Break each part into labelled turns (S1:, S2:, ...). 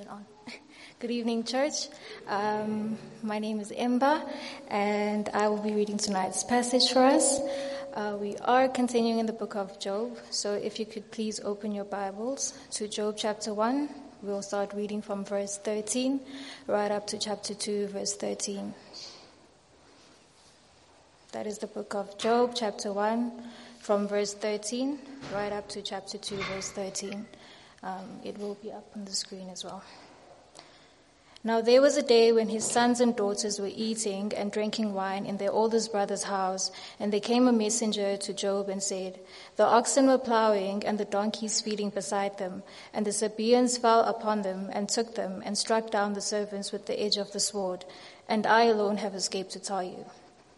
S1: It on? Good evening, church. Um, my name is Imba, and I will be reading tonight's passage for us. Uh, we are continuing in the book of Job, so if you could please open your Bibles to Job chapter 1. We'll start reading from verse 13 right up to chapter 2, verse 13. That is the book of Job, chapter 1, from verse 13 right up to chapter 2, verse 13. Um, it will be up on the screen as well. Now there was a day when his sons and daughters were eating and drinking wine in their oldest brother's house, and there came a messenger to Job and said, The oxen were plowing and the donkeys feeding beside them, and the Sabaeans fell upon them and took them and struck down the servants with the edge of the sword, and I alone have escaped to tell you.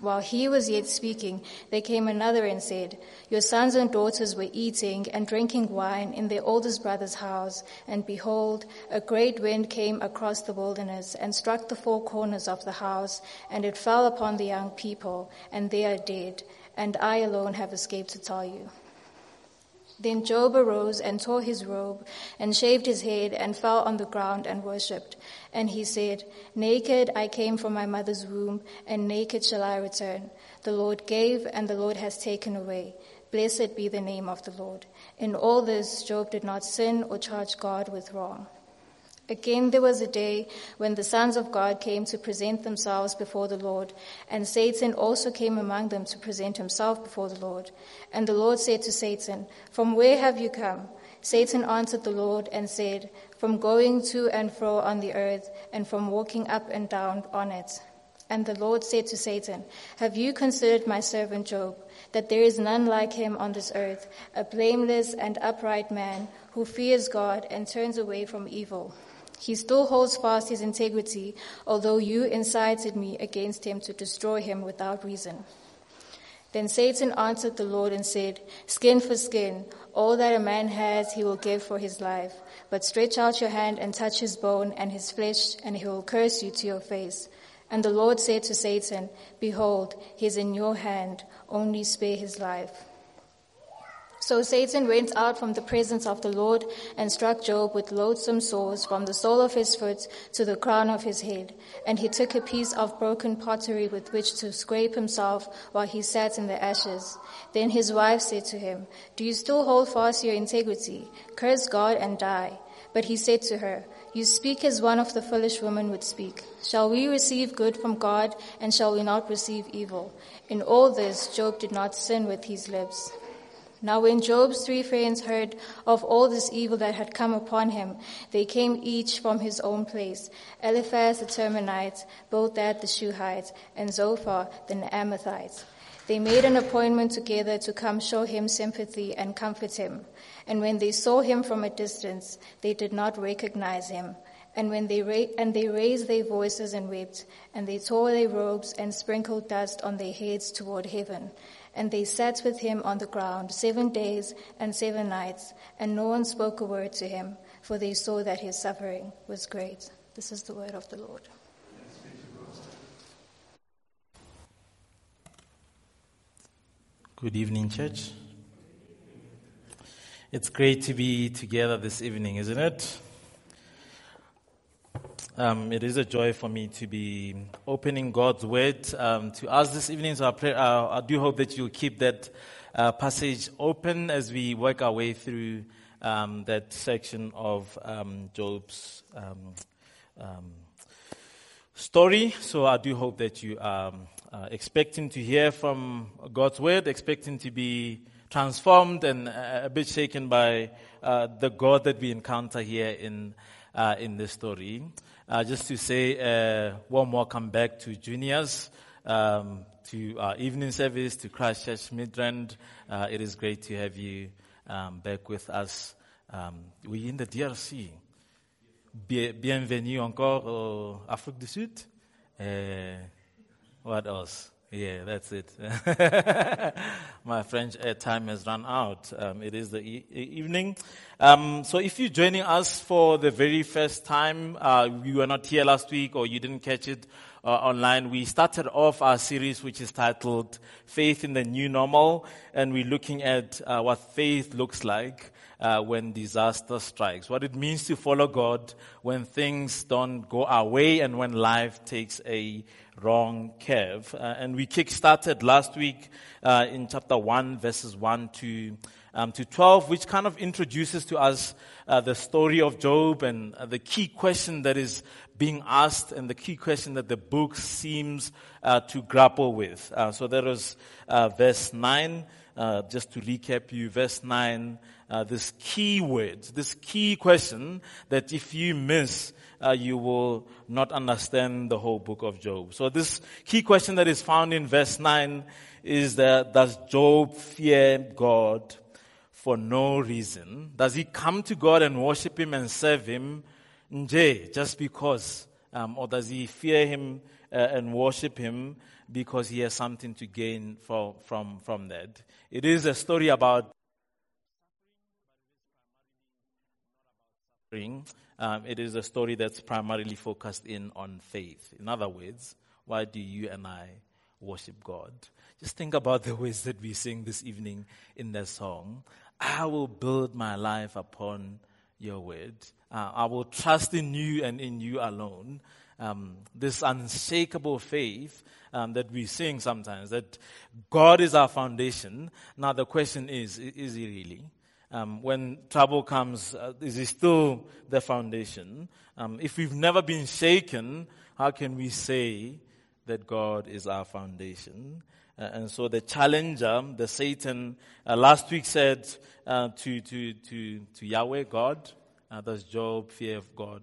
S1: While he was yet speaking, there came another and said, Your sons and daughters were eating and drinking wine in their oldest brother's house, and behold, a great wind came across the wilderness and struck the four corners of the house, and it fell upon the young people, and they are dead, and I alone have escaped to tell you. Then Job arose and tore his robe and shaved his head and fell on the ground and worshipped. And he said, Naked I came from my mother's womb and naked shall I return. The Lord gave and the Lord has taken away. Blessed be the name of the Lord. In all this, Job did not sin or charge God with wrong. Again, there was a day when the sons of God came to present themselves before the Lord, and Satan also came among them to present himself before the Lord. And the Lord said to Satan, From where have you come? Satan answered the Lord and said, From going to and fro on the earth, and from walking up and down on it. And the Lord said to Satan, Have you considered my servant Job, that there is none like him on this earth, a blameless and upright man who fears God and turns away from evil? He still holds fast his integrity, although you incited me against him to destroy him without reason. Then Satan answered the Lord and said, Skin for skin, all that a man has he will give for his life. But stretch out your hand and touch his bone and his flesh, and he will curse you to your face. And the Lord said to Satan, Behold, he is in your hand, only spare his life. So Satan went out from the presence of the Lord and struck Job with loathsome sores from the sole of his foot to the crown of his head. And he took a piece of broken pottery with which to scrape himself while he sat in the ashes. Then his wife said to him, Do you still hold fast your integrity? Curse God and die. But he said to her, You speak as one of the foolish women would speak. Shall we receive good from God and shall we not receive evil? In all this, Job did not sin with his lips. Now when Job's three friends heard of all this evil that had come upon him, they came each from his own place. Eliphaz the Temanite, Bildad the Shuhite, and Zophar the Naamathite. They made an appointment together to come show him sympathy and comfort him. And when they saw him from a distance, they did not recognize him. And when they ra- and they raised their voices and wept, and they tore their robes and sprinkled dust on their heads toward heaven. And they sat with him on the ground seven days and seven nights, and no one spoke a word to him, for they saw that his suffering was great. This is the word of the Lord.
S2: Good evening, church. It's great to be together this evening, isn't it? Um, it is a joy for me to be opening God's word um, to us this evening. So I, pray, uh, I do hope that you'll keep that uh, passage open as we work our way through um, that section of um, Job's um, um, story. So I do hope that you are uh, expecting to hear from God's word, expecting to be transformed and uh, a bit shaken by uh, the God that we encounter here in uh, in this story. Uh, just to say a warm welcome back to juniors, um, to our evening service, to Christchurch Midrand. Uh, it is great to have you um, back with us. Um, we're in the DRC. Bienvenue encore au Afrique du Sud. Uh, what else? Yeah, that's it. My French airtime has run out. Um, it is the e- evening. Um, so if you're joining us for the very first time, uh, you were not here last week or you didn't catch it uh, online, we started off our series which is titled Faith in the New Normal, and we're looking at uh, what faith looks like uh, when disaster strikes, what it means to follow God when things don't go our way and when life takes a wrong curve. Uh, and we kick-started last week uh, in chapter 1, verses 1 to, um, to 12, which kind of introduces to us uh, the story of Job and uh, the key question that is being asked and the key question that the book seems uh, to grapple with. Uh, so there was verse 9. just to recap you, verse 9 uh, this key word, this key question that if you miss, uh, you will not understand the whole book of Job. So this key question that is found in verse 9 is that does Job fear God for no reason? Does he come to God and worship him and serve him just because? Um, or does he fear him uh, and worship him because he has something to gain for, from, from that? It is a story about um, it is a story that's primarily focused in on faith. In other words, why do you and I worship God? Just think about the ways that we sing this evening in the song. I will build my life upon your word. Uh, I will trust in you and in you alone. Um, this unshakable faith um, that we sing sometimes, that God is our foundation. Now the question is, is he really? Um, when trouble comes, uh, is it still the foundation? Um, if we've never been shaken, how can we say that God is our foundation? Uh, and so the challenger, the Satan, uh, last week said uh, to, to, to, to Yahweh, God, uh, does Job fear of God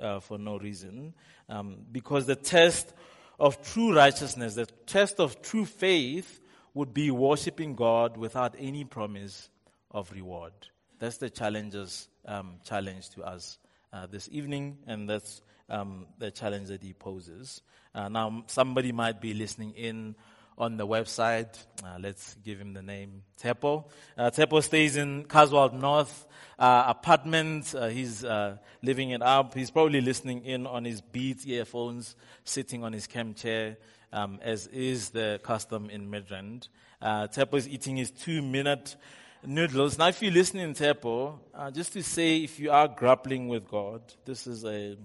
S2: uh, for no reason? Um, because the test of true righteousness, the test of true faith would be worshiping God without any promise of reward. That's the challenger's um, challenge to us uh, this evening, and that's um, the challenge that he poses. Uh, now, somebody might be listening in on the website. Uh, let's give him the name Tepo. Uh, Tepo stays in Carlswald North uh, apartment. Uh, he's uh, living it up. He's probably listening in on his Beats earphones, sitting on his camp chair, um, as is the custom in Midrand. Uh, Tepo is eating his two minute noodles. Now, if you're listening, Tepo, uh, just to say if you are grappling with God, this is a,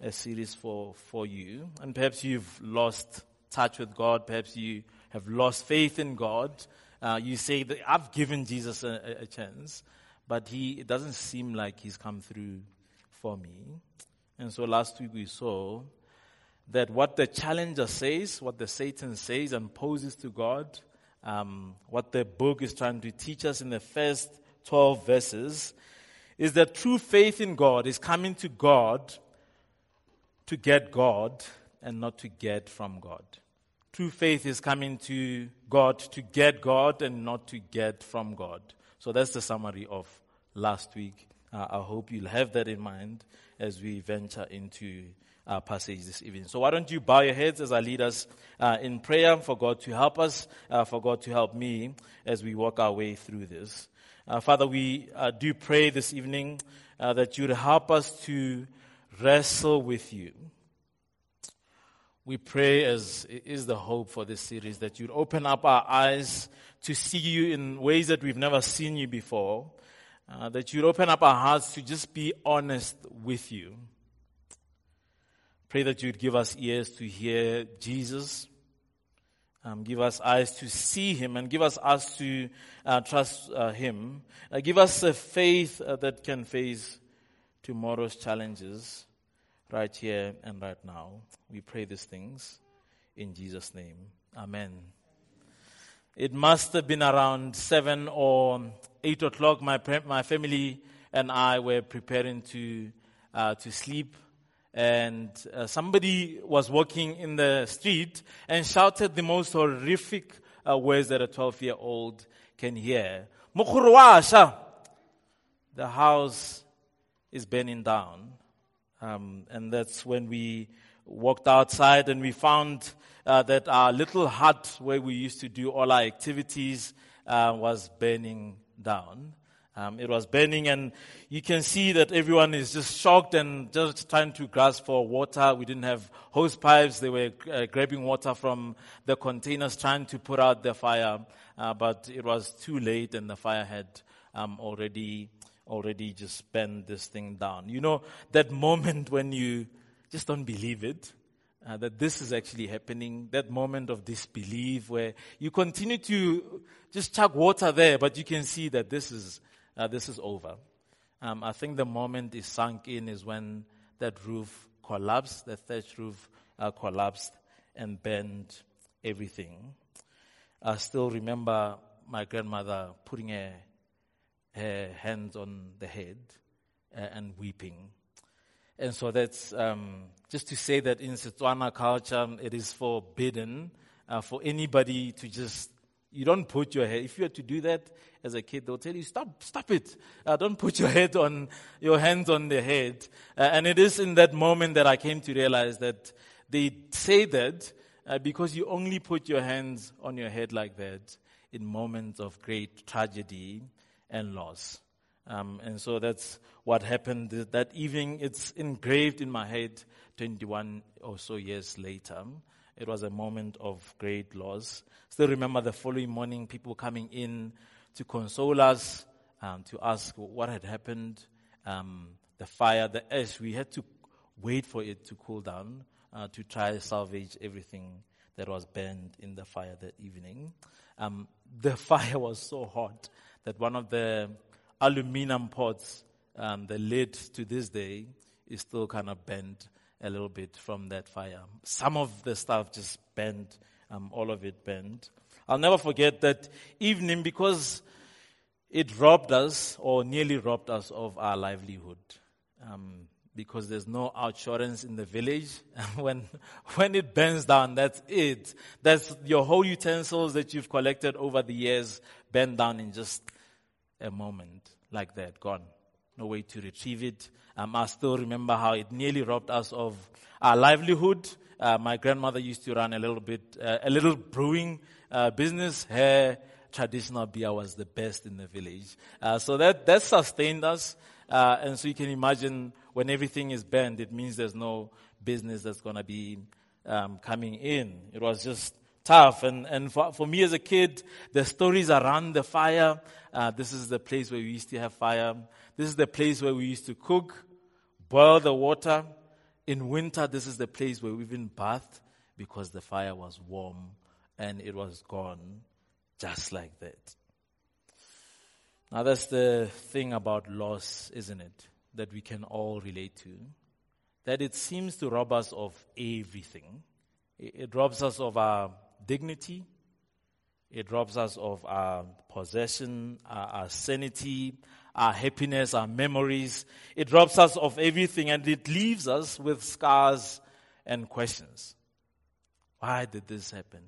S2: a series for, for you. And perhaps you've lost touch with God. Perhaps you have lost faith in God. Uh, you say that I've given Jesus a, a, chance, but he, it doesn't seem like he's come through for me. And so last week we saw that what the challenger says, what the Satan says and poses to God, um, what the book is trying to teach us in the first 12 verses is that true faith in God is coming to God to get God and not to get from God. True faith is coming to God to get God and not to get from God. So that's the summary of last week. Uh, I hope you'll have that in mind as we venture into uh, passage this evening. So why don't you bow your heads as I lead us uh, in prayer for God to help us, uh, for God to help me as we walk our way through this. Uh, Father, we uh, do pray this evening uh, that you'd help us to wrestle with you. We pray as is the hope for this series that you'd open up our eyes to see you in ways that we've never seen you before. that you'd open up our hearts to just be honest with you. Pray that you'd give us ears to hear Jesus. Um, give us eyes to see him and give us eyes to uh, trust uh, him. Uh, give us a faith uh, that can face tomorrow's challenges right here and right now. We pray these things in Jesus' name. Amen. It must have been around seven or eight o'clock. My, my family and I were preparing to, uh, to sleep and uh, somebody was walking in the street and shouted the most horrific uh, words that a 12 year old can hear. The house is burning down. Um, and that's when we walked outside and we found uh, that our little hut where we used to do all our activities uh, was burning down. Um, it was burning, and you can see that everyone is just shocked and just trying to grasp for water. We didn't have hose pipes; they were uh, grabbing water from the containers, trying to put out the fire. Uh, but it was too late, and the fire had um, already already just burned this thing down. You know that moment when you just don't believe it. Uh, that this is actually happening, that moment of disbelief where you continue to just chuck water there, but you can see that this is uh, this is over. Um, I think the moment is sunk in is when that roof collapsed, the thatch roof uh, collapsed and bent everything. I still remember my grandmother putting her, her hands on the head uh, and weeping. And so that's um, just to say that in Setswana culture, it is forbidden uh, for anybody to just you don't put your head. If you had to do that as a kid, they'll tell you, stop, stop it. Uh, don't put your head on, your hands on the head. Uh, and it is in that moment that I came to realize that they say that uh, because you only put your hands on your head like that in moments of great tragedy and loss. Um, and so that's what happened that evening. It's engraved in my head 21 or so years later. It was a moment of great loss. Still remember the following morning, people coming in to console us, um, to ask what had happened. Um, the fire, the ash, we had to wait for it to cool down uh, to try salvage everything that was burned in the fire that evening. Um, the fire was so hot that one of the aluminum pots, um, the lid to this day, is still kind of bent a little bit from that fire. Some of the stuff just bent, um, all of it bent. I'll never forget that evening because it robbed us or nearly robbed us of our livelihood. Um, because there's no insurance in the village. when, when it burns down, that's it. That's your whole utensils that you've collected over the years burn down in just a moment like that, gone. No way to retrieve it. Um, I still remember how it nearly robbed us of our livelihood. Uh, my grandmother used to run a little bit, uh, a little brewing uh, business. Her traditional beer was the best in the village. Uh, so that, that sustained us. Uh, and so you can imagine when everything is banned, it means there's no business that's going to be um, coming in. It was just tough. And, and for, for me as a kid, the stories around the fire, uh, this is the place where we used to have fire. This is the place where we used to cook, boil the water. In winter, this is the place where we even bathed because the fire was warm and it was gone just like that. Now, that's the thing about loss, isn't it? That we can all relate to. That it seems to rob us of everything. It robs us of our dignity. It robs us of our possession, our, our sanity, our happiness, our memories. It robs us of everything and it leaves us with scars and questions. Why did this happen?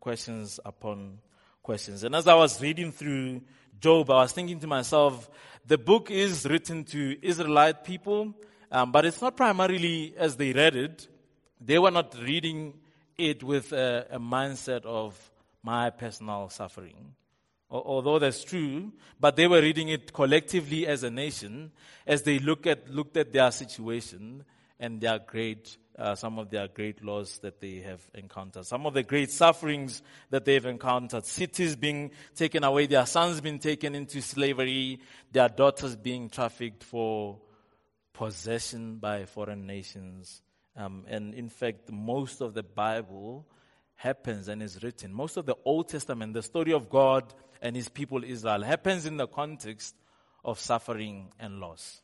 S2: Questions upon questions. And as I was reading through Job, I was thinking to myself, the book is written to Israelite people, um, but it's not primarily as they read it. They were not reading it with a, a mindset of my personal suffering although that's true, but they were reading it collectively as a nation as they look at, looked at their situation and their great, uh, some of their great loss that they have encountered, some of the great sufferings that they've encountered, cities being taken away, their sons being taken into slavery, their daughters being trafficked for possession by foreign nations. Um, and in fact, most of the Bible happens and is written. Most of the Old Testament, the story of God and his people Israel happens in the context of suffering and loss.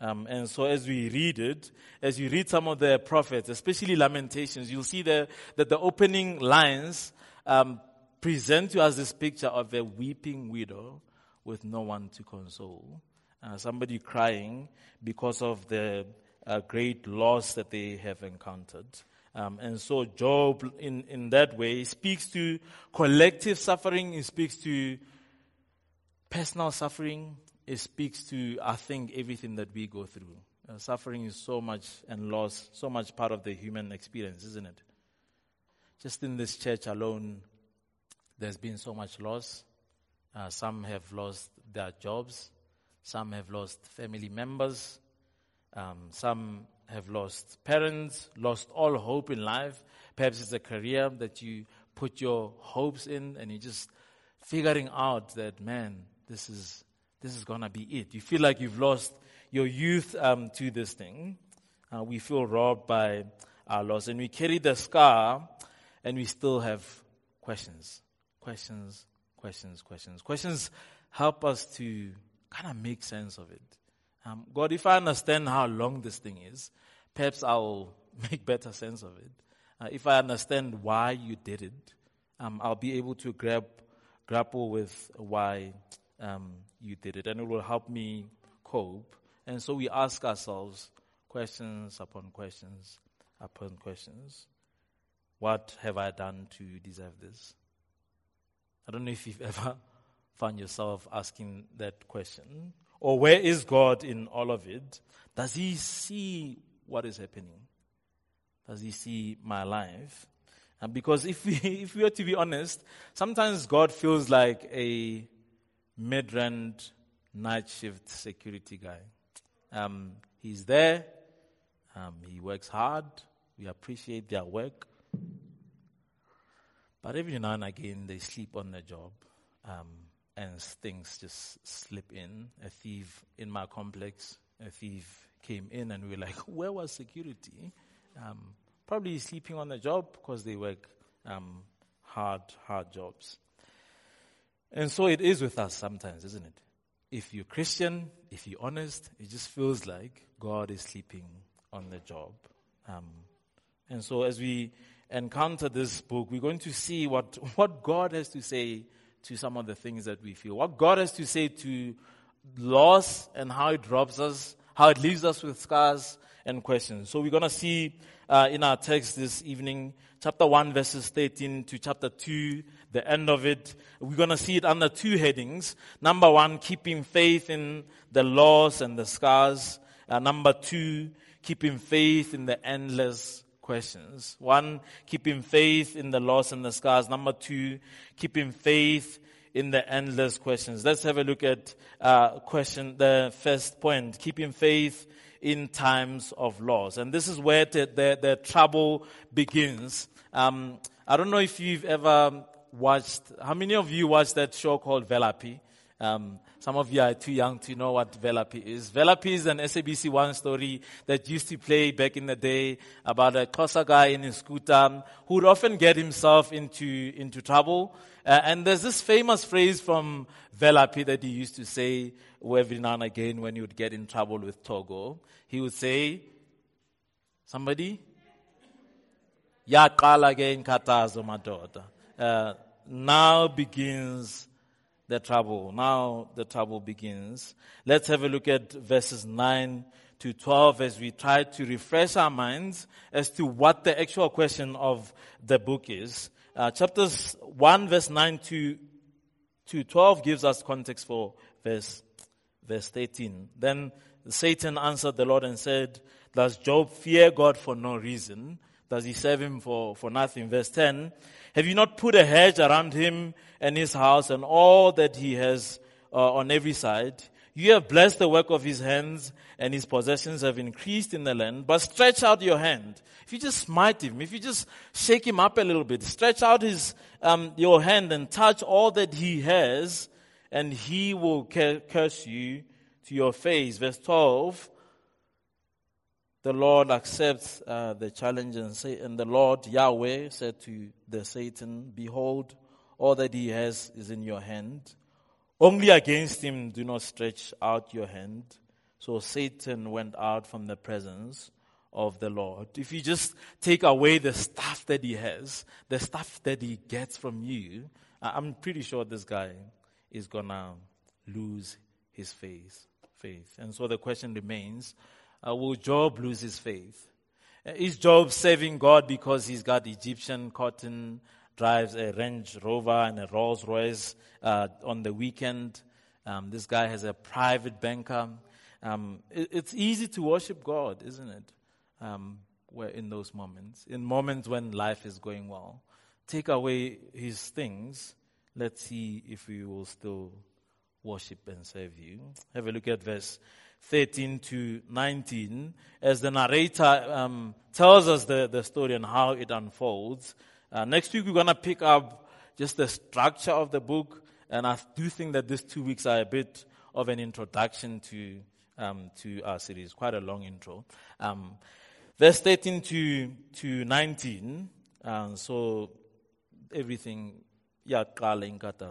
S2: Um, and so as we read it, as you read some of the prophets, especially Lamentations, you'll see the, that the opening lines um, present to us this picture of a weeping widow with no one to console. Uh, somebody crying because of the uh, great loss that they have encountered. Um, and so Job, in, in that way, speaks to collective suffering. It speaks to personal suffering. It speaks to, I think, everything that we go through. Uh, suffering is so much and loss, so much part of the human experience, isn't it? just in this church alone, there's been so much loss. Uh, some have lost their jobs. Some have lost family members. Um, some have lost parents, lost all hope in life. Perhaps it's a career that you put your hopes in and you're just figuring out that, man, this is, this is gonna be it. You feel like you've lost your youth um, to this thing. Uh, we feel robbed by our loss and we carry the scar and we still have questions, questions, questions, questions. Questions help us to kind of make sense of it. Um, God, if I understand how long this thing is, perhaps I'll make better sense of it. Uh, if I understand why you did it, um, I'll be able to grab, grapple with why um, you did it, and it will help me cope. And so we ask ourselves questions upon questions upon questions. What have I done to deserve this? I don't know if you've ever found yourself asking that question. Or where is God in all of it? Does He see what is happening? Does He see my life? And because if we, if we are to be honest, sometimes God feels like a Midrand night shift security guy. Um, he's there. Um, he works hard. We appreciate their work. But every now and again, they sleep on the job, um, and things just slip in. A thief in my complex, a thief came in, and we were like, "Where was security?" Um, probably sleeping on the job because they work um, hard, hard jobs. And so it is with us sometimes, isn't it? If you're Christian, if you're honest, it just feels like God is sleeping on the job. Um, and so as we encounter this book, we're going to see what, what God has to say to some of the things that we feel. What God has to say to loss and how it robs us, how it leaves us with scars and questions. So we're going to see uh, in our text this evening, chapter 1 verses 13 to chapter 2, the end of it. We're going to see it under two headings. Number one, keeping faith in the loss and the scars. Uh, number two, keeping faith in the endless questions. One, keeping faith in the loss and the scars. Number two, keeping faith in the endless questions. Let's have a look at uh, question, the first point, keeping faith in times of loss. And this is where the, the, the trouble begins. Um, I don't know if you've ever watched, how many of you watched that show called Velaphi? Um, some of you are too young to know what Velaphi is. Velaphi is an SABC One story that used to play back in the day about a Xhosa guy in his scooter who would often get himself into, into trouble. Uh, and there's this famous phrase from Velaphi that he used to say every now and again when he would get in trouble with Togo. He would say, somebody? Yaqala ke inkathazo madoda. Uh, now begins the trouble. Now the trouble begins. Let's have a look at verses 9 to 12 as we try to refresh our minds as to what the actual question of the book is. Uh, chapters 1 verse 9 to, to 12 gives us context for verse, verse 13. Then Satan answered the Lord and said, does Job fear God for no reason? Does he serve him for, for nothing? Verse 10, have you not put a hedge around him and his house and all that he has uh, on every side? You have blessed the work of his hands and his possessions have increased in the land. But stretch out your hand. If you just smite him, if you just shake him up a little bit, stretch out his, um, your hand and touch all that he has and he will curse you to your face. Verse 12 the Lord accepts uh, the challenge and say, and the Lord Yahweh said to the Satan, behold, all that he has is in your hand. Only against him do not stretch out your hand. So Satan went out from the presence of the Lord. If you just take away the stuff that he has, the stuff that he gets from you, I'm pretty sure this guy is gonna lose his faith. Faith. And so the question remains, uh, will Job lose his faith? Uh, is Job serving God because he's got Egyptian cotton, drives a Range Rover and a Rolls Royce uh, on the weekend? Um, this guy has a private banker. Um, it, it's easy to worship God, isn't it? Um, where in those moments, in moments when life is going well. Take away his things. Let's see if we will still worship and serve you. Have a look at verse 13 to 19 as the narrator um, tells us the, the story and how it unfolds. Uh, next week, we're going to pick up just the structure of the book. And I do think that these two weeks are a bit of an introduction to, um, to our series, quite a long intro. Um, verse 13 to, to 19. Um, so everything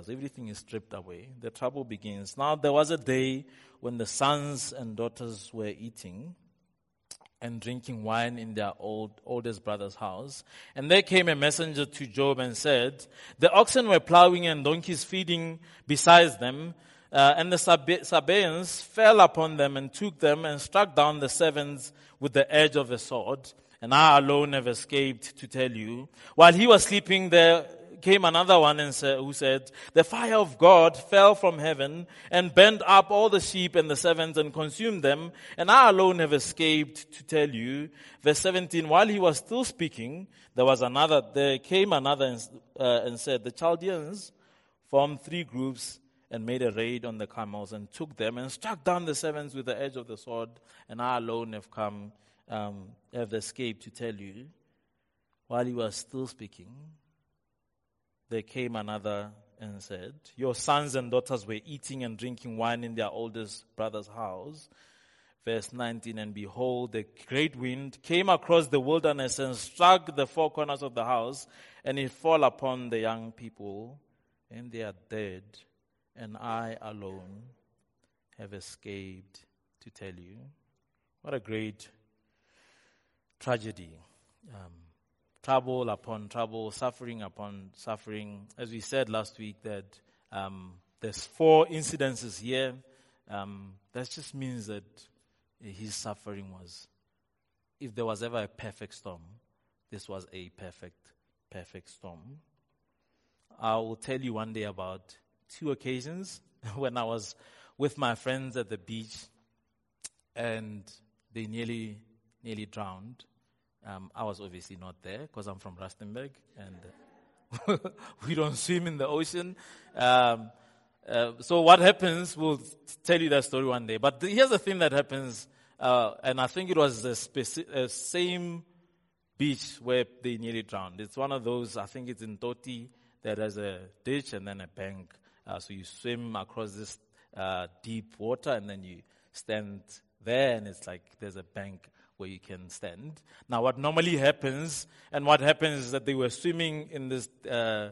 S2: everything is stripped away. The trouble begins. Now there was a day when the sons and daughters were eating and drinking wine in their old, oldest brother's house. And there came a messenger to Job and said, The oxen were plowing and donkeys feeding beside them. Uh, and the Sabaeans fell upon them and took them and struck down the servants with the edge of a sword. And I alone have escaped to tell you. While he was sleeping there, came another one and said, who said, the fire of God fell from heaven and burned up all the sheep and the servants and consumed them. And I alone have escaped to tell you. Verse 17, while he was still speaking, there was another, there came another and, uh, and said, the Chaldeans formed three groups and made a raid on the camels and took them and struck down the servants with the edge of the sword. And I alone have come, um, have escaped to tell you. While he was still speaking, there came another and said, Your sons and daughters were eating and drinking wine in their oldest brother's house. Verse 19, and behold, the great wind came across the wilderness and struck the four corners of the house, and it fell upon the young people, and they are dead, and I alone have escaped to tell you. What a great tragedy. Um, trouble upon trouble, suffering upon suffering. As we said last week, that um, there's four incidences here. Um, that just means that his suffering was, if there was ever a perfect storm, this was a perfect, perfect storm. I will tell you one day about two occasions when I was with my friends at the beach and they nearly, nearly drowned. Um, I was obviously not there because I'm from Rustenburg and we don't swim in the ocean. Um, uh, so what happens, we'll tell you that story one day. But the, here's the thing that happens, uh, and I think it was the speci- uh, same beach where they nearly drowned. It's one of those, I think it's in Toti, that has a ditch and then a bank. Uh, so you swim across this uh, deep water and then you stand there and it's like there's a bank where you can stand. Now, what normally happens, and what happens is that they were swimming in this uh,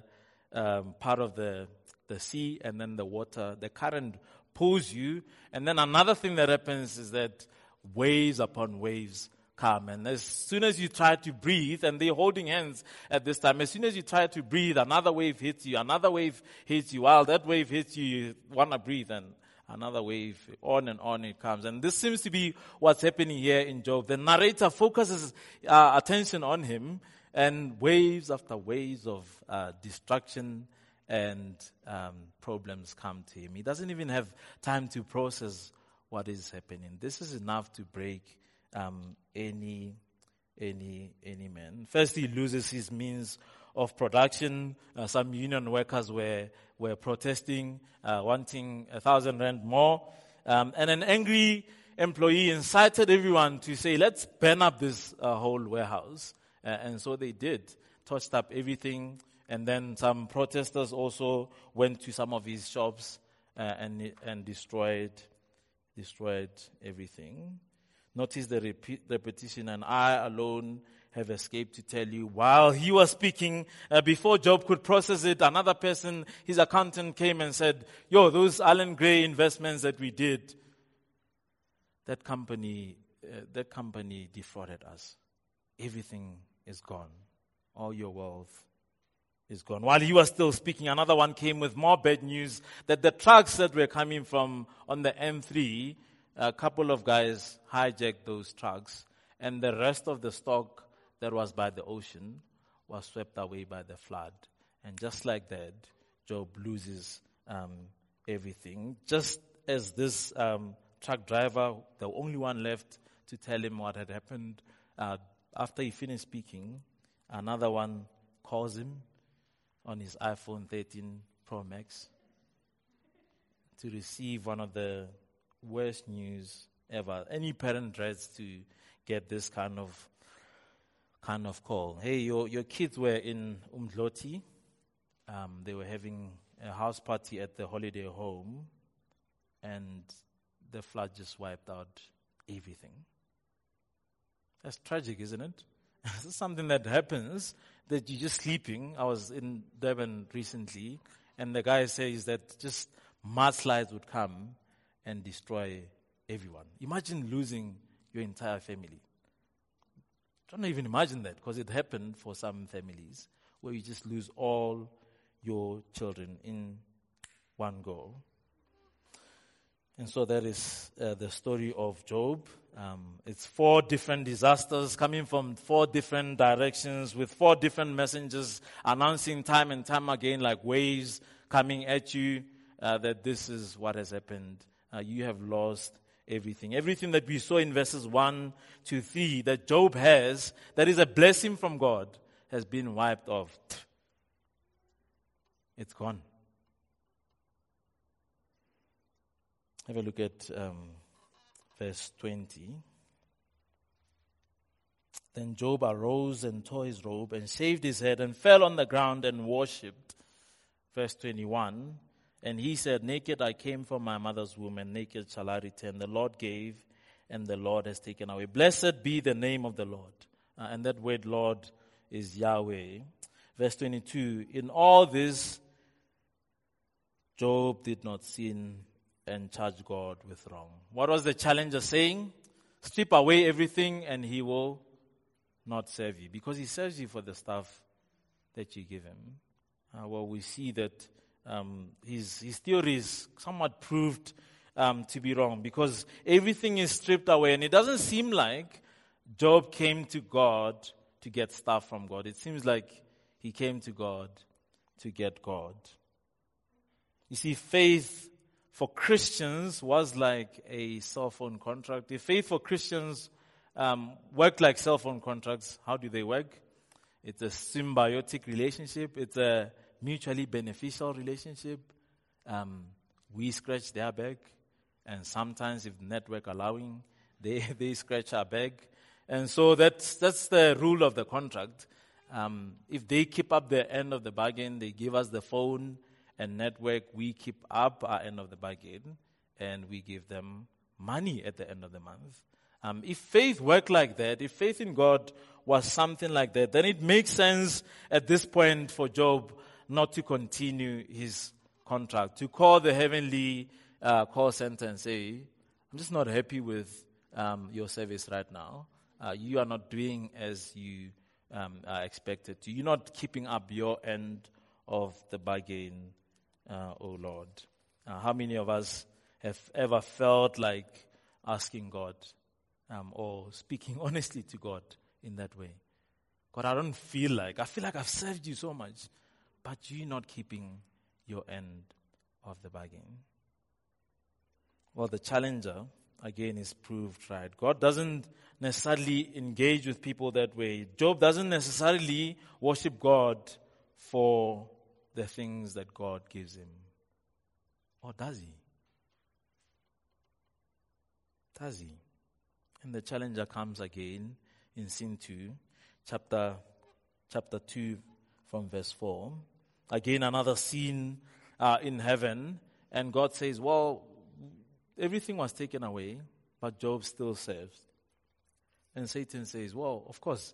S2: um, part of the, the sea, and then the water, the current pulls you. And then another thing that happens is that waves upon waves come. And as soon as you try to breathe, and they're holding hands at this time, as soon as you try to breathe, another wave hits you, another wave hits you. While that wave hits you, you want to breathe, and another wave, on and on it comes. And this seems to be what's happening here in Job. The narrator focuses uh, attention on him, and waves after waves of uh, destruction and um, problems come to him. He doesn't even have time to process what is happening. This is enough to break um, any any any man. First, he loses his means of production. Uh, some union workers were, were protesting, uh, wanting a thousand rand more. Um, and an angry employee incited everyone to say, let's burn up this uh, whole warehouse. Uh, and so they did, touched up everything. And then some protesters also went to some of his shops uh, and, and destroyed, destroyed everything. Notice the repeat, repetition, and I alone have escaped to tell you. While he was speaking, uh, before Job could process it, another person, his accountant came and said, yo, those Allan Gray investments that we did, that company, uh, that company defrauded us. Everything is gone. All your wealth is gone. While he was still speaking, another one came with more bad news that the trucks that were coming from on the M3, a couple of guys hijacked those trucks and the rest of the stock that was by the ocean was swept away by the flood. And just like that, Job loses um, everything. Just as this um, truck driver, the only one left to tell him what had happened, uh, after he finished speaking, another one calls him on his iPhone 13 Pro Max to receive one of the worst news ever. Any parent dreads to get this kind of kind of call. Hey, your your kids were in Umdloti. Um, they were having a house party at the holiday home, and the flood just wiped out everything. That's tragic, isn't it? this is something that happens that you're just sleeping. I was in Durban recently, and the guy says that just mudslides would come and destroy everyone. Imagine losing your entire family. Don't even imagine that because it happened for some families where you just lose all your children in one go. And so that is uh, the story of Job. Um, it's four different disasters coming from four different directions with four different messengers announcing time and time again, like waves coming at you, uh, that this is what has happened. Uh, you have lost everything. Everything that we saw in verses 1 to 3 that Job has, that is a blessing from God, has been wiped off. It's gone. Have a look at um, verse 20. Then Job arose and tore his robe and shaved his head and fell on the ground and worshipped. Verse 21. And he said, Naked I came from my mother's womb, and naked shall I return. The Lord gave, and the Lord has taken away. Blessed be the name of the Lord. Uh, and that word Lord is Yahweh. Verse 22 In all this, Job did not sin and charge God with wrong. What was the challenger saying? Strip away everything, and he will not serve you because he serves you for the stuff that you give him. Uh, well, we see that um, his, his theory is somewhat proved um, to be wrong because everything is stripped away, and it doesn't seem like Job came to God to get stuff from God. It seems like he came to God to get God. You see, faith for Christians was like a cell phone contract. If faith for Christians um, worked like cell phone contracts, how do they work? It's a symbiotic relationship. It's a mutually beneficial relationship. Um, we scratch their back, and sometimes, if network allowing, they, they scratch our back. And so that's, that's the rule of the contract. Um, if they keep up their end of the bargain, they give us the phone and network, we keep up our end of the bargain, and we give them money at the end of the month. Um, if faith worked like that, if faith in God was something like that, then it makes sense at this point for Job not to continue his contract, to call the heavenly uh, call center and say, I'm just not happy with um, your service right now. Uh, you are not doing as you um, are expected to. You're not keeping up your end of the bargain, uh, oh Lord. Uh, how many of us have ever felt like asking God um, or speaking honestly to God in that way? God, I don't feel like, I feel like I've served you so much but you're not keeping your end of the bargain. Well, the challenger, again, is proved right. God doesn't necessarily engage with people that way. Job doesn't necessarily worship God for the things that God gives him. Or does he? Does he? And the challenger comes again in scene 2, chapter, chapter 2, from verse 4. Again, another scene uh, in heaven, and God says, Well, everything was taken away, but Job still serves. And Satan says, Well, of course,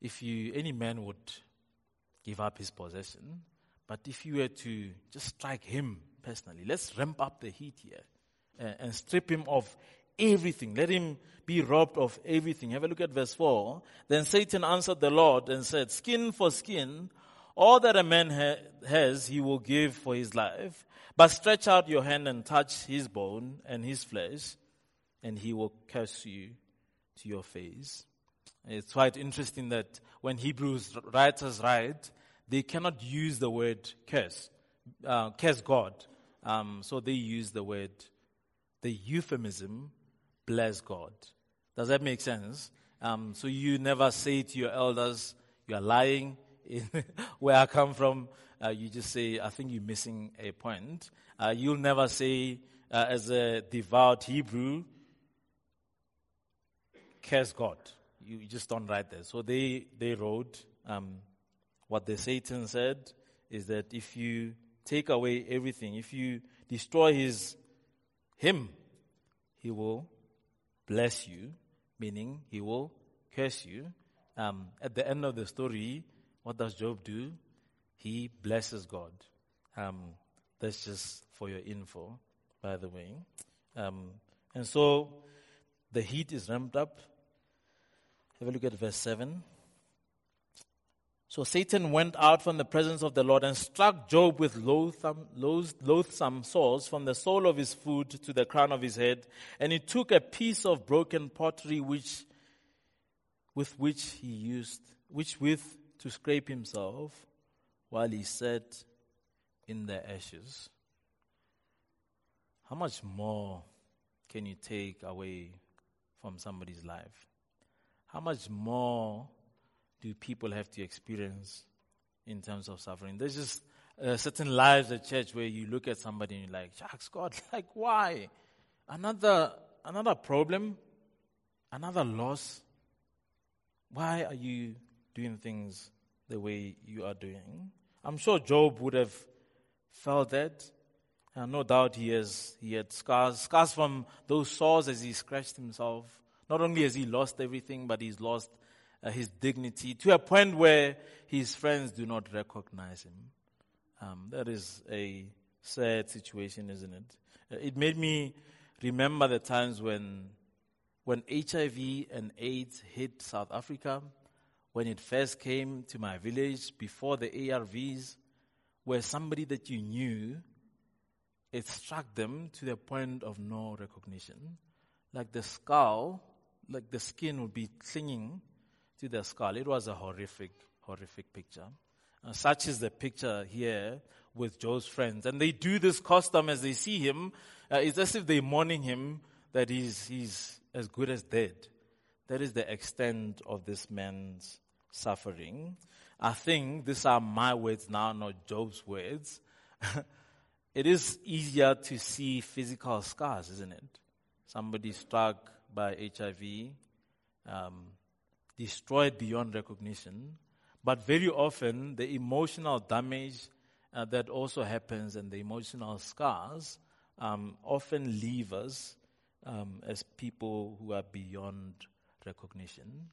S2: if you any man would give up his possession, but if you were to just strike him personally, let's ramp up the heat here uh, and strip him of everything. Let him be robbed of everything. Have a look at verse 4. Then Satan answered the Lord and said, Skin for skin, all that a man ha- has, he will give for his life. But stretch out your hand and touch his bone and his flesh, and he will curse you to your face. It's quite interesting that when Hebrews writers write, they cannot use the word curse, uh, curse God. Um, so they use the word, the euphemism, bless God. Does that make sense? Um, so you never say to your elders, you are lying. Where I come from, uh, you just say, I think you're missing a point. Uh, you'll never say, uh, as a devout Hebrew, curse God. You just don't write that. So they, they wrote, um, what the Satan said is that if you take away everything, if you destroy his, him, he will bless you, meaning he will curse you. Um, at the end of the story, what does Job do? He blesses God. Um, that's just for your info, by the way. Um, and so the heat is ramped up. Have a look at verse 7. So Satan went out from the presence of the Lord and struck Job with loathsome, loathsome sores from the sole of his foot to the crown of his head. And he took a piece of broken pottery which, with which he used, which with to scrape himself while he sat in the ashes. How much more can you take away from somebody's life? How much more do people have to experience in terms of suffering? There's just uh, certain lives at church where you look at somebody and you're like, shucks, God, like why? Another, another problem, another loss. Why are you doing things the way you are doing? I'm sure Job would have felt that. And no doubt he has he had scars, scars from those sores as he scratched himself. Not only has he lost everything, but he's lost uh, his dignity to a point where his friends do not recognize him. Um, that is a sad situation, isn't it? Uh, it made me remember the times when, when HIV and AIDS hit South Africa, when it first came to my village before the ARVs, where somebody that you knew, it struck them to the point of no recognition. Like the skull, like the skin would be clinging to the skull. It was a horrific, horrific picture. Uh, such is the picture here with Job's friends. And they do this custom as they see him. Uh, it's as if they're mourning him that he's, he's as good as dead. That is the extent of this man's suffering. I think these are my words now, not Job's words. it is easier to see physical scars, isn't it? Somebody struck by HIV, um, destroyed beyond recognition. But very often, the emotional damage uh, that also happens and the emotional scars um, often leave us um, as people who are beyond recognition.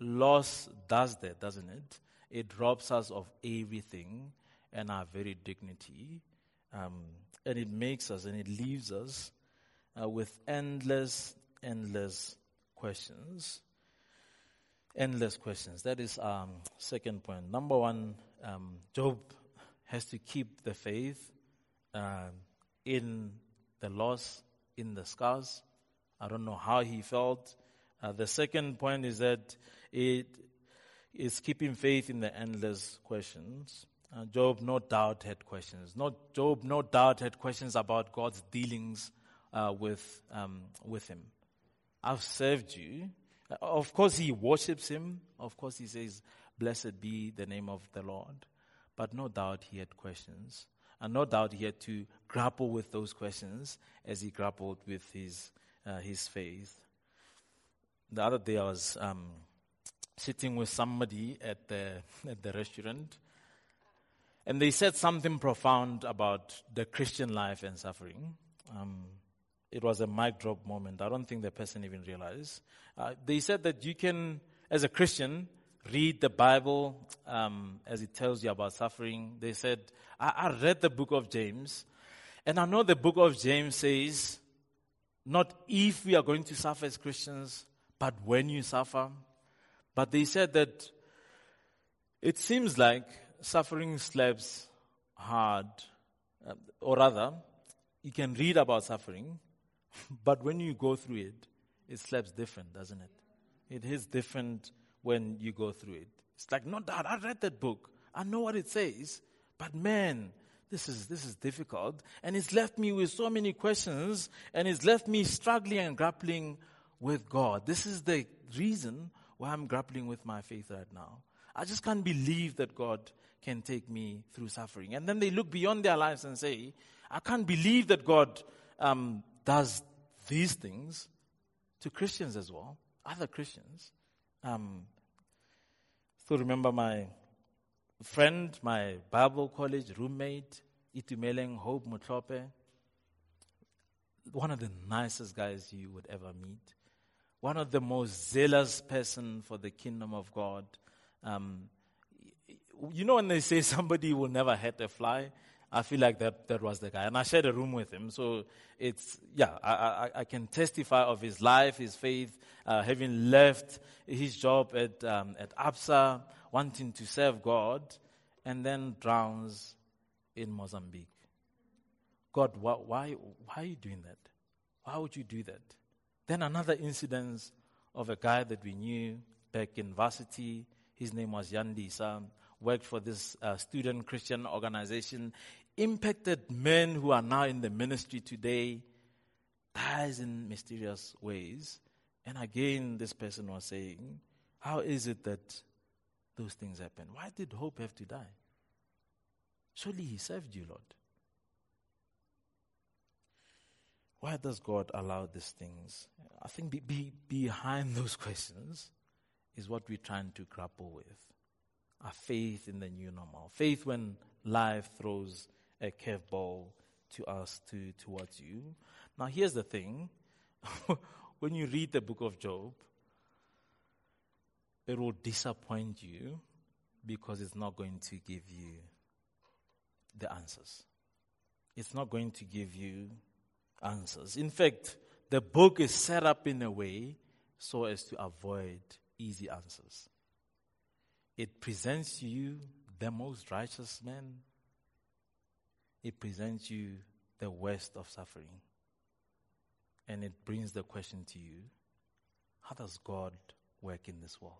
S2: Loss does that, doesn't it? It robs us of everything and our very dignity. Um, and it makes us and it leaves us uh, with endless, endless questions endless questions. That is um, second point. Number one, um, Job has to keep the faith uh, in the loss, in the scars. I don't know how he felt. Uh, the second point is that it is keeping faith in the endless questions. Uh, Job, no doubt, had questions. Not Job, no doubt, had questions about God's dealings uh, with um, with him. I've served you. Of course, he worships him. Of course, he says, Blessed be the name of the Lord. But no doubt he had questions. And no doubt he had to grapple with those questions as he grappled with his, uh, his faith. The other day I was um, sitting with somebody at the, at the restaurant, and they said something profound about the Christian life and suffering. Um, it was a mic drop moment. I don't think the person even realized. Uh, they said that you can, as a Christian, read the Bible um, as it tells you about suffering. They said, I, I read the book of James, and I know the book of James says, not if we are going to suffer as Christians, but when you suffer. But they said that it seems like suffering slaps hard, uh, or rather, you can read about suffering, but when you go through it, it slaps different, doesn't it? It is different when you go through it. It's like, no, Dad, I read that book. I know what it says. But man, this is, this is difficult. And it's left me with so many questions and it's left me struggling and grappling with God. This is the reason why I'm grappling with my faith right now. I just can't believe that God can take me through suffering. And then they look beyond their lives and say, I can't believe that God um, does these things to Christians as well, other Christians. Um, still remember my friend, my Bible college roommate, Itumeleng Hope Mutlope, one of the nicest guys you would ever meet, one of the most zealous person for the kingdom of God. Um, you know when they say somebody will never hurt a fly, I feel like that, that was the guy. And I shared a room with him. So it's, yeah, I, I, I can testify of his life, his faith, uh, having left his job at, um, at ABSA, wanting to serve God, and then drowns in Mozambique. God, why, why, why are you doing that? Why would you do that? Then another incident of a guy that we knew back in varsity. His name was Yandi Sam worked for this uh, student Christian organization, impacted men who are now in the ministry today, dies in mysterious ways. And again, this person was saying, How is it that those things happen? Why did Hope have to die? Surely he served you, Lord. Why does God allow these things? I think be, be, behind those questions is what we're trying to grapple with our faith in the new normal. Faith when life throws a curveball to us, to, towards you. Now, here's the thing when you read the book of Job, it will disappoint you because it's not going to give you the answers. It's not going to give you answers. In fact, the book is set up in a way so as to avoid easy answers. It presents you the most righteous man. It presents you the worst of suffering. And it brings the question to you how does God work in this world?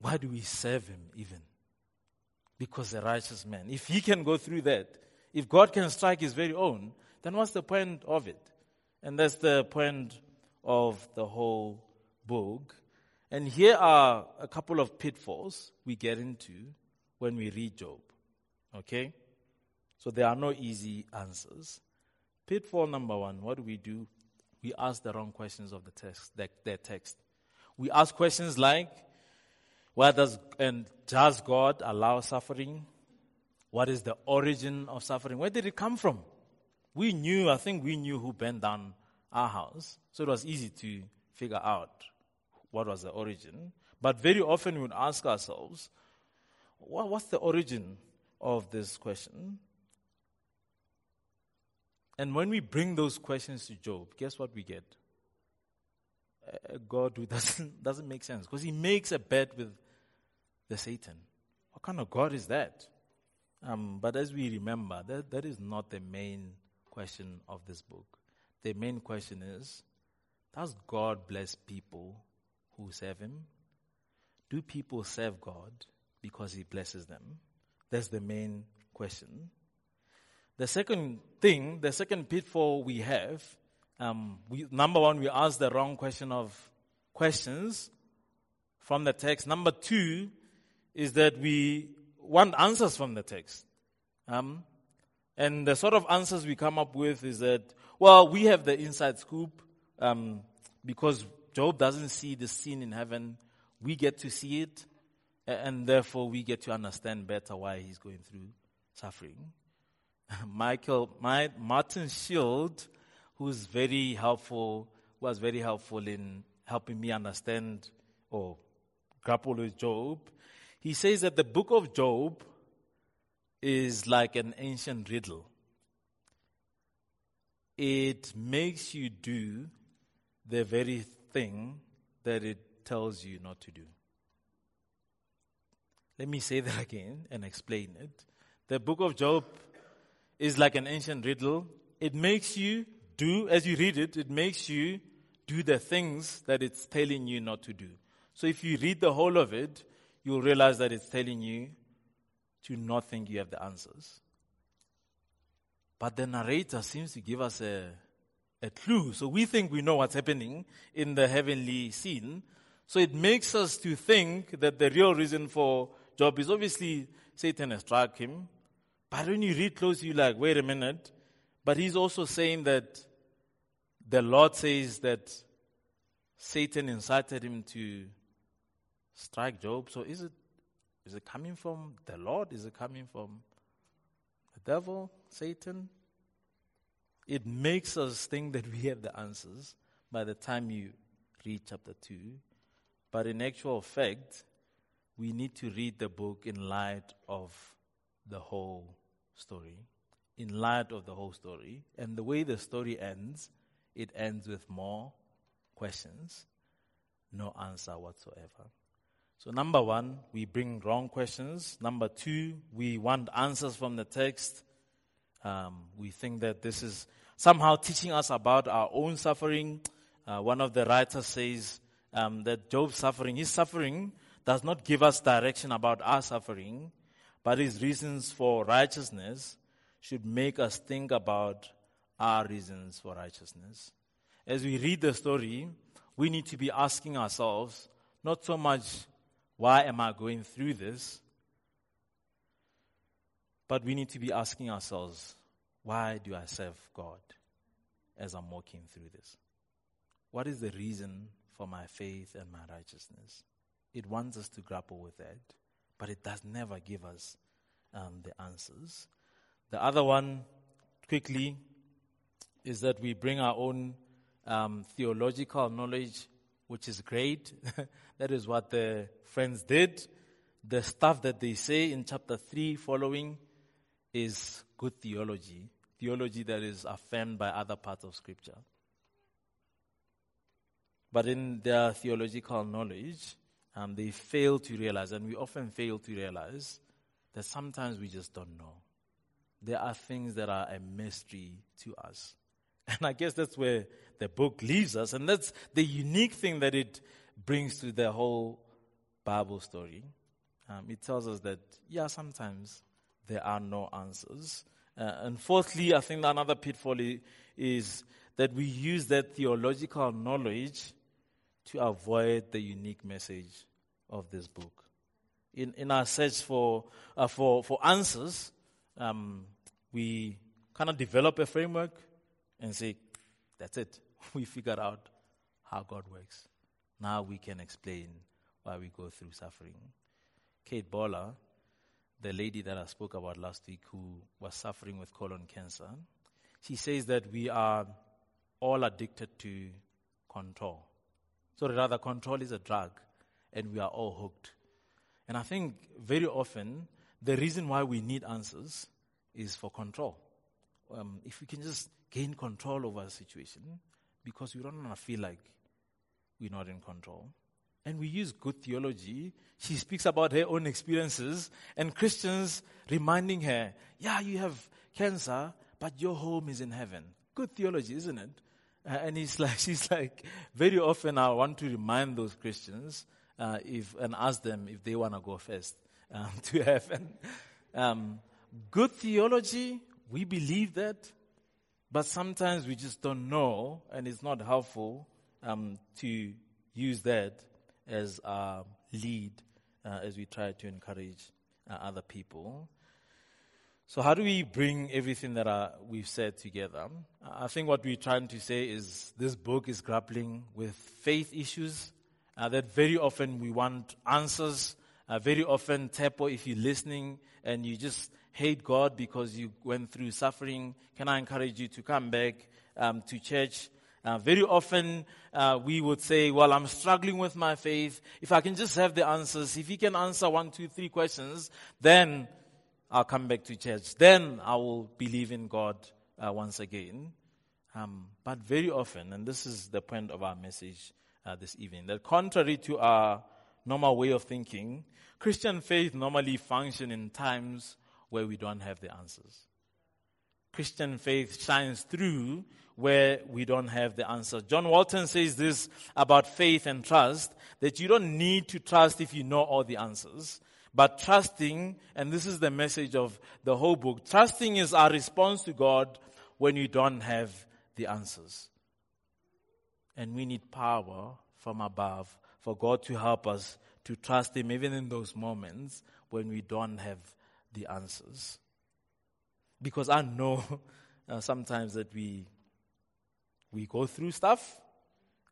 S2: Why do we serve Him even? Because a righteous man. If He can go through that, if God can strike His very own, then what's the point of it? And that's the point of the whole book. And here are a couple of pitfalls we get into when we read Job. Okay? So there are no easy answers. Pitfall number one what do we do? We ask the wrong questions of the text, the, their text. We ask questions like, why does and does God allow suffering? What is the origin of suffering? Where did it come from? We knew, I think we knew who burned down our house, so it was easy to figure out what was the origin. But very often we would ask ourselves, what, what's the origin of this question? And when we bring those questions to Job, guess what we get? A God who doesn't, doesn't make sense because he makes a bet with the Satan. What kind of God is that? Um, but as we remember, that, that is not the main question of this book. The main question is Does God bless people who serve Him? Do people serve God because He blesses them? That's the main question. The second thing, the second pitfall we have, um, we, number one, we ask the wrong question of questions from the text. Number two is that we want answers from the text. Um, and the sort of answers we come up with is that, well, we have the inside scoop um, because Job doesn't see the scene in heaven. We get to see it, and therefore we get to understand better why he's going through suffering. Michael, my, Martin Shield, who's very helpful, was very helpful in helping me understand or grapple with Job. He says that the book of Job is like an ancient riddle. It makes you do the very thing that it tells you not to do. Let me say that again and explain it. The book of Job is like an ancient riddle. It makes you do, as you read it, it makes you do the things that it's telling you not to do. So if you read the whole of it, you'll realize that it's telling you to not think you have the answers. But the narrator seems to give us a, a clue. So we think we know what's happening in the heavenly scene. So it makes us to think that the real reason for Job is obviously Satan has struck him. But when you read closely, you're like, wait a minute. But he's also saying that the Lord says that Satan incited him to strike Job. So is it is it coming from the Lord? Is it coming from the devil, Satan? It makes us think that we have the answers by the time you read chapter 2. But in actual fact, we need to read the book in light of the whole story. In light of the whole story. And the way the story ends, it ends with more questions, no answer whatsoever. So, number one, we bring wrong questions. Number two, we want answers from the text. Um, we think that this is somehow teaching us about our own suffering. Uh, one of the writers says um, that Job's suffering, his suffering, does not give us direction about our suffering, but his reasons for righteousness should make us think about our reasons for righteousness. As we read the story, we need to be asking ourselves not so much why am I going through this? But we need to be asking ourselves, why do I serve God as I'm walking through this? What is the reason for my faith and my righteousness? It wants us to grapple with that, but it does never give us um, the answers. The other one, quickly, is that we bring our own um, theological knowledge, which is great. that is what the friends did. The stuff that they say in chapter 3 following is good theology, theology that is affirmed by other parts of Scripture. But in their theological knowledge, um, they fail to realize, and we often fail to realize, that sometimes we just don't know. There are things that are a mystery to us. And I guess that's where the book leaves us, and that's the unique thing that it brings to the whole Bible story. Um, it tells us that, yeah, sometimes there are no answers. Uh, and fourthly, I think another pitfall is that we use that theological knowledge to avoid the unique message of this book. In, in our search for, uh, for, for answers, um, we kind of develop a framework and say, that's it. We figured out how God works. Now we can explain why we go through suffering. Kate Bowler, the lady that I spoke about last week who was suffering with colon cancer, she says that we are all addicted to control. So rather, control is a drug, and we are all hooked. And I think very often the reason why we need answers is for control. Um, if we can just gain control over a situation, because we don't want to feel like we're not in control and we use good theology. She speaks about her own experiences and Christians reminding her, yeah, you have cancer, but your home is in heaven. Good theology, isn't it? Uh, and he's like, she's like, very often I want to remind those Christians uh, if, and ask them if they want to go first um, to heaven. Um, good theology, we believe that, but sometimes we just don't know, and it's not helpful um, to use that as our lead uh, as we try to encourage uh, other people. So, how do we bring everything that uh, we've said together? I think what we're trying to say is this book is grappling with faith issues uh, that very often we want answers. Uh, very often, Tepo, if you're listening and you just hate God because you went through suffering, can I encourage you to come back um, to church? Uh, very often uh, we would say, well, I'm struggling with my faith. If I can just have the answers, if he can answer one, two, three questions, then I'll come back to church. Then I will believe in God uh, once again. Um, but very often, and this is the point of our message uh, this evening, that contrary to our normal way of thinking, Christian faith normally function in times where we don't have the answers. Christian faith shines through where we don't have the answer. John Walton says this about faith and trust that you don't need to trust if you know all the answers. But trusting, and this is the message of the whole book, trusting is our response to God when we don't have the answers. And we need power from above for God to help us to trust Him even in those moments when we don't have the answers. Because I know uh, sometimes that we, we go through stuff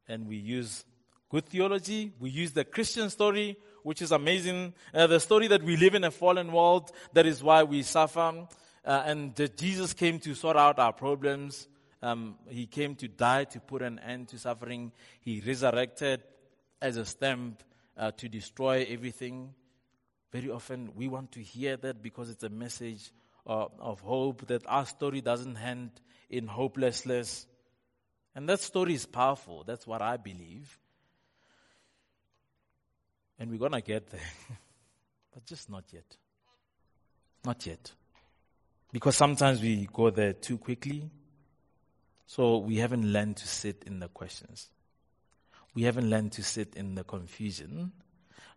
S2: and we use good theology, we use the Christian story, which is amazing, uh, the story that we live in a fallen world, that is why we suffer, uh, and that Jesus came to sort out our problems. Um, he came to die to put an end to suffering. He resurrected as a stamp uh, to destroy everything. Very often we want to hear that because it's a message of, of hope that our story doesn't end in hopelessness. And that story is powerful. That's what I believe. And we're going to get there. but just not yet. Not yet. Because sometimes we go there too quickly. So we haven't learned to sit in the questions. We haven't learned to sit in the confusion.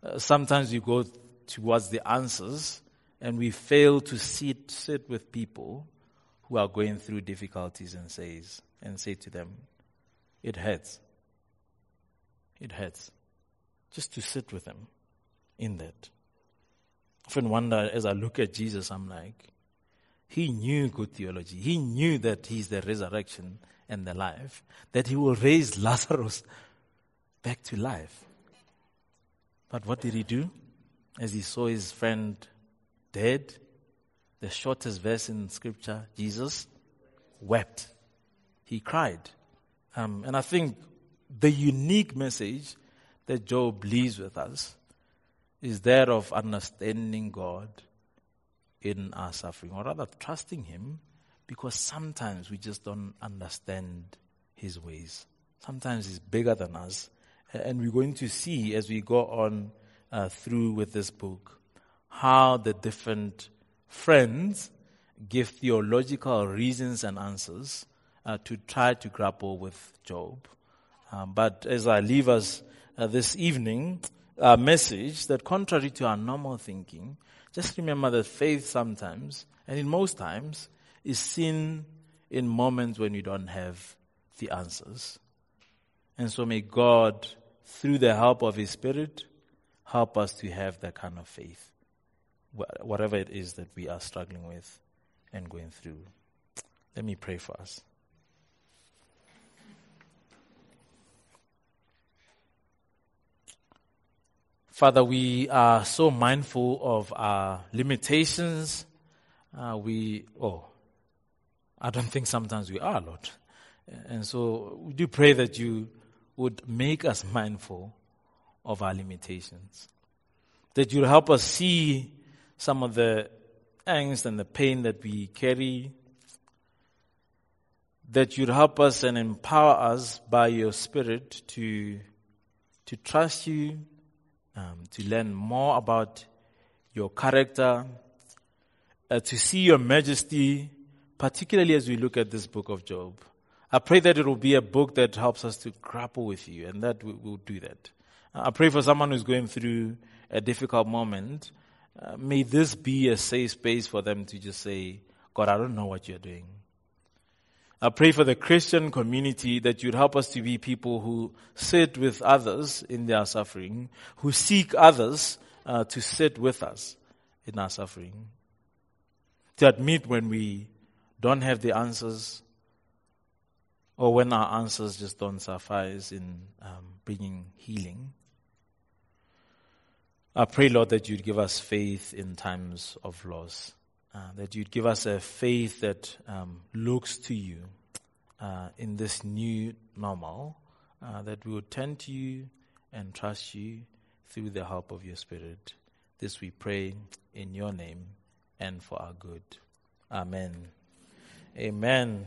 S2: Uh, sometimes we go towards the answers and we fail to sit, sit with people who are going through difficulties and says, and say to them, it hurts. It hurts. Just to sit with them in that. I often wonder as I look at Jesus, I'm like, he knew good theology. He knew that he's the resurrection and the life, that he will raise Lazarus back to life. But what did he do? As he saw his friend dead, the shortest verse in scripture, Jesus wept. He cried. Um, and I think the unique message that Job leaves with us is that of understanding God in our suffering, or rather trusting Him, because sometimes we just don't understand His ways. Sometimes He's bigger than us. And we're going to see as we go on uh, through with this book how the different friends give theological reasons and answers uh, to try to grapple with Job. Um, but as I leave us uh, this evening, a message that contrary to our normal thinking, just remember that faith sometimes, and in most times, is seen in moments when we don't have the answers. And so may God, through the help of His Spirit, help us to have that kind of faith, whatever it is that we are struggling with and going through. Let me pray for us. Father, we are so mindful of our limitations. Uh, we, oh, I don't think sometimes we are, Lord. And so we do pray that you would make us mindful of our limitations. That you'll help us see some of the angst and the pain that we carry. That you'd help us and empower us by your Spirit to, to trust you, um, to learn more about your character, uh, to see your majesty, particularly as we look at this book of Job. I pray that it will be a book that helps us to grapple with you, and that we will do that. I pray for someone who's going through a difficult moment. Uh, may this be a safe space for them to just say, God, I don't know what you're doing. I pray for the Christian community that you'd help us to be people who sit with others in their suffering, who seek others uh, to sit with us in our suffering, to admit when we don't have the answers or when our answers just don't suffice in um, bringing healing. I pray, Lord, that you'd give us faith in times of loss. Uh, that you'd give us a faith that um, looks to you uh, in this new normal, uh, that we would turn to you and trust you through the help of your Spirit. This we pray in your name and for our good. Amen. Amen.